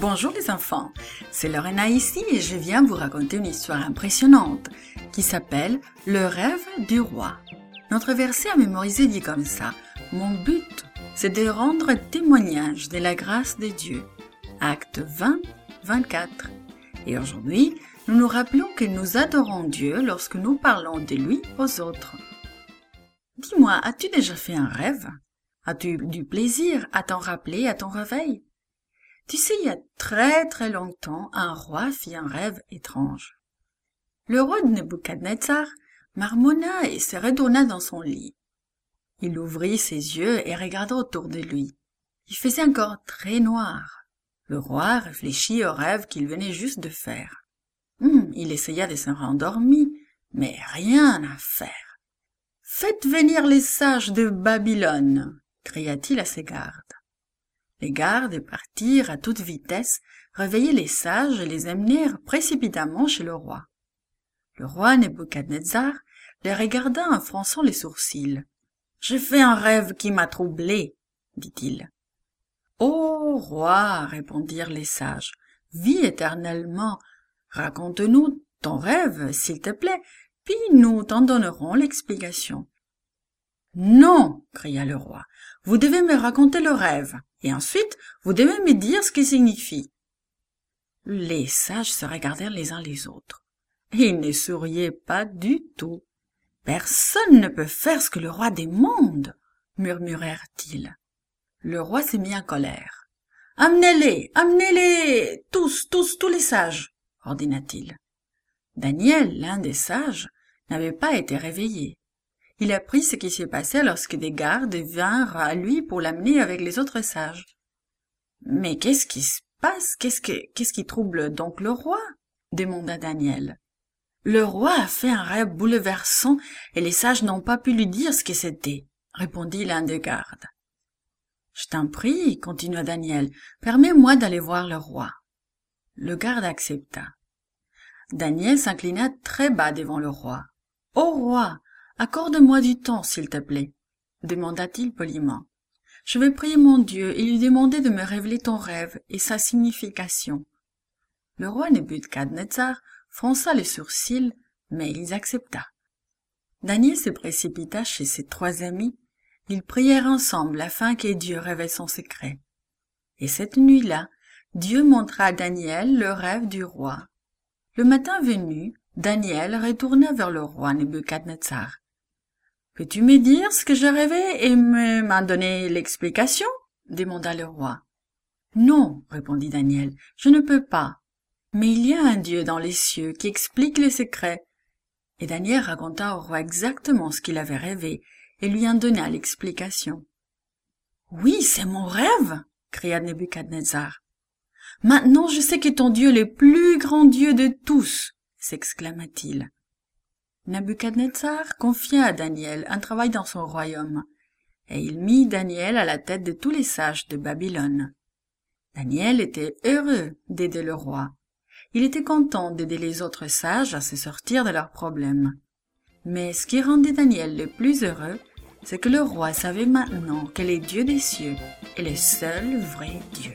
Bonjour les enfants, c'est Lorena ici et je viens vous raconter une histoire impressionnante qui s'appelle Le rêve du roi. Notre verset à mémoriser dit comme ça, Mon but, c'est de rendre témoignage de la grâce de Dieu. Acte 20, 24. Et aujourd'hui, nous nous rappelons que nous adorons Dieu lorsque nous parlons de lui aux autres. Dis-moi, as-tu déjà fait un rêve? As-tu du plaisir à t'en rappeler à ton réveil? Tu sais, il y a très très longtemps, un roi fit un rêve étrange. Le roi de Nebuchadnezzar marmonna et se retourna dans son lit. Il ouvrit ses yeux et regarda autour de lui. Il faisait encore très noir. Le roi réfléchit au rêve qu'il venait juste de faire. Hum, il essaya de se rendormir, mais rien à faire. Faites venir les sages de Babylone, cria-t-il à ses gardes. Les gardes partirent à toute vitesse, réveiller les sages et les amenèrent précipitamment chez le roi. Le roi Nebuchadnezzar les regarda en fronçant les sourcils. J'ai fait un rêve qui m'a troublé, dit-il. Ô roi, répondirent les sages, vis éternellement. Raconte-nous ton rêve, s'il te plaît, puis nous t'en donnerons l'explication. Non, cria le roi, vous devez me raconter le rêve et ensuite vous devez me dire ce qu'il signifie. Les sages se regardèrent les uns les autres. Ils ne souriaient pas du tout. Personne ne peut faire ce que le roi demande, murmurèrent-ils. Le roi s'est mis en colère. Amenez-les, amenez-les, tous, tous, tous les sages, ordonna-t-il. Daniel, l'un des sages, n'avait pas été réveillé. Il apprit ce qui s'est passé lorsque des gardes vinrent à lui pour l'amener avec les autres sages. Mais qu'est-ce qui se passe? Qu'est-ce que qu'est-ce qui trouble donc le roi? demanda Daniel. Le roi a fait un rêve bouleversant et les sages n'ont pas pu lui dire ce que c'était, répondit l'un des gardes. Je t'en prie, continua Daniel, permets-moi d'aller voir le roi. Le garde accepta. Daniel s'inclina très bas devant le roi. Ô roi, Accorde-moi du temps, s'il te plaît, demanda-t-il poliment. Je vais prier mon Dieu et lui demander de me révéler ton rêve et sa signification. Le roi Nebuchadnezzar fronça les sourcils, mais il accepta. Daniel se précipita chez ses trois amis. Ils prièrent ensemble afin que Dieu révèle son secret. Et cette nuit-là, Dieu montra à Daniel le rêve du roi. Le matin venu, Daniel retourna vers le roi. Peux-tu me dire ce que je rêvais et me m'en donner l'explication demanda le roi. Non, répondit Daniel, je ne peux pas. Mais il y a un Dieu dans les cieux qui explique les secrets. Et Daniel raconta au roi exactement ce qu'il avait rêvé et lui en donna l'explication. Oui, c'est mon rêve, cria Nebuchadnezzar. Maintenant je sais que ton Dieu est le plus grand Dieu de tous, s'exclama-t-il. Nebuchadnezzar confia à Daniel un travail dans son royaume, et il mit Daniel à la tête de tous les sages de Babylone. Daniel était heureux d'aider le roi. Il était content d'aider les autres sages à se sortir de leurs problèmes. Mais ce qui rendait Daniel le plus heureux, c'est que le roi savait maintenant que le Dieu des cieux est le seul vrai Dieu.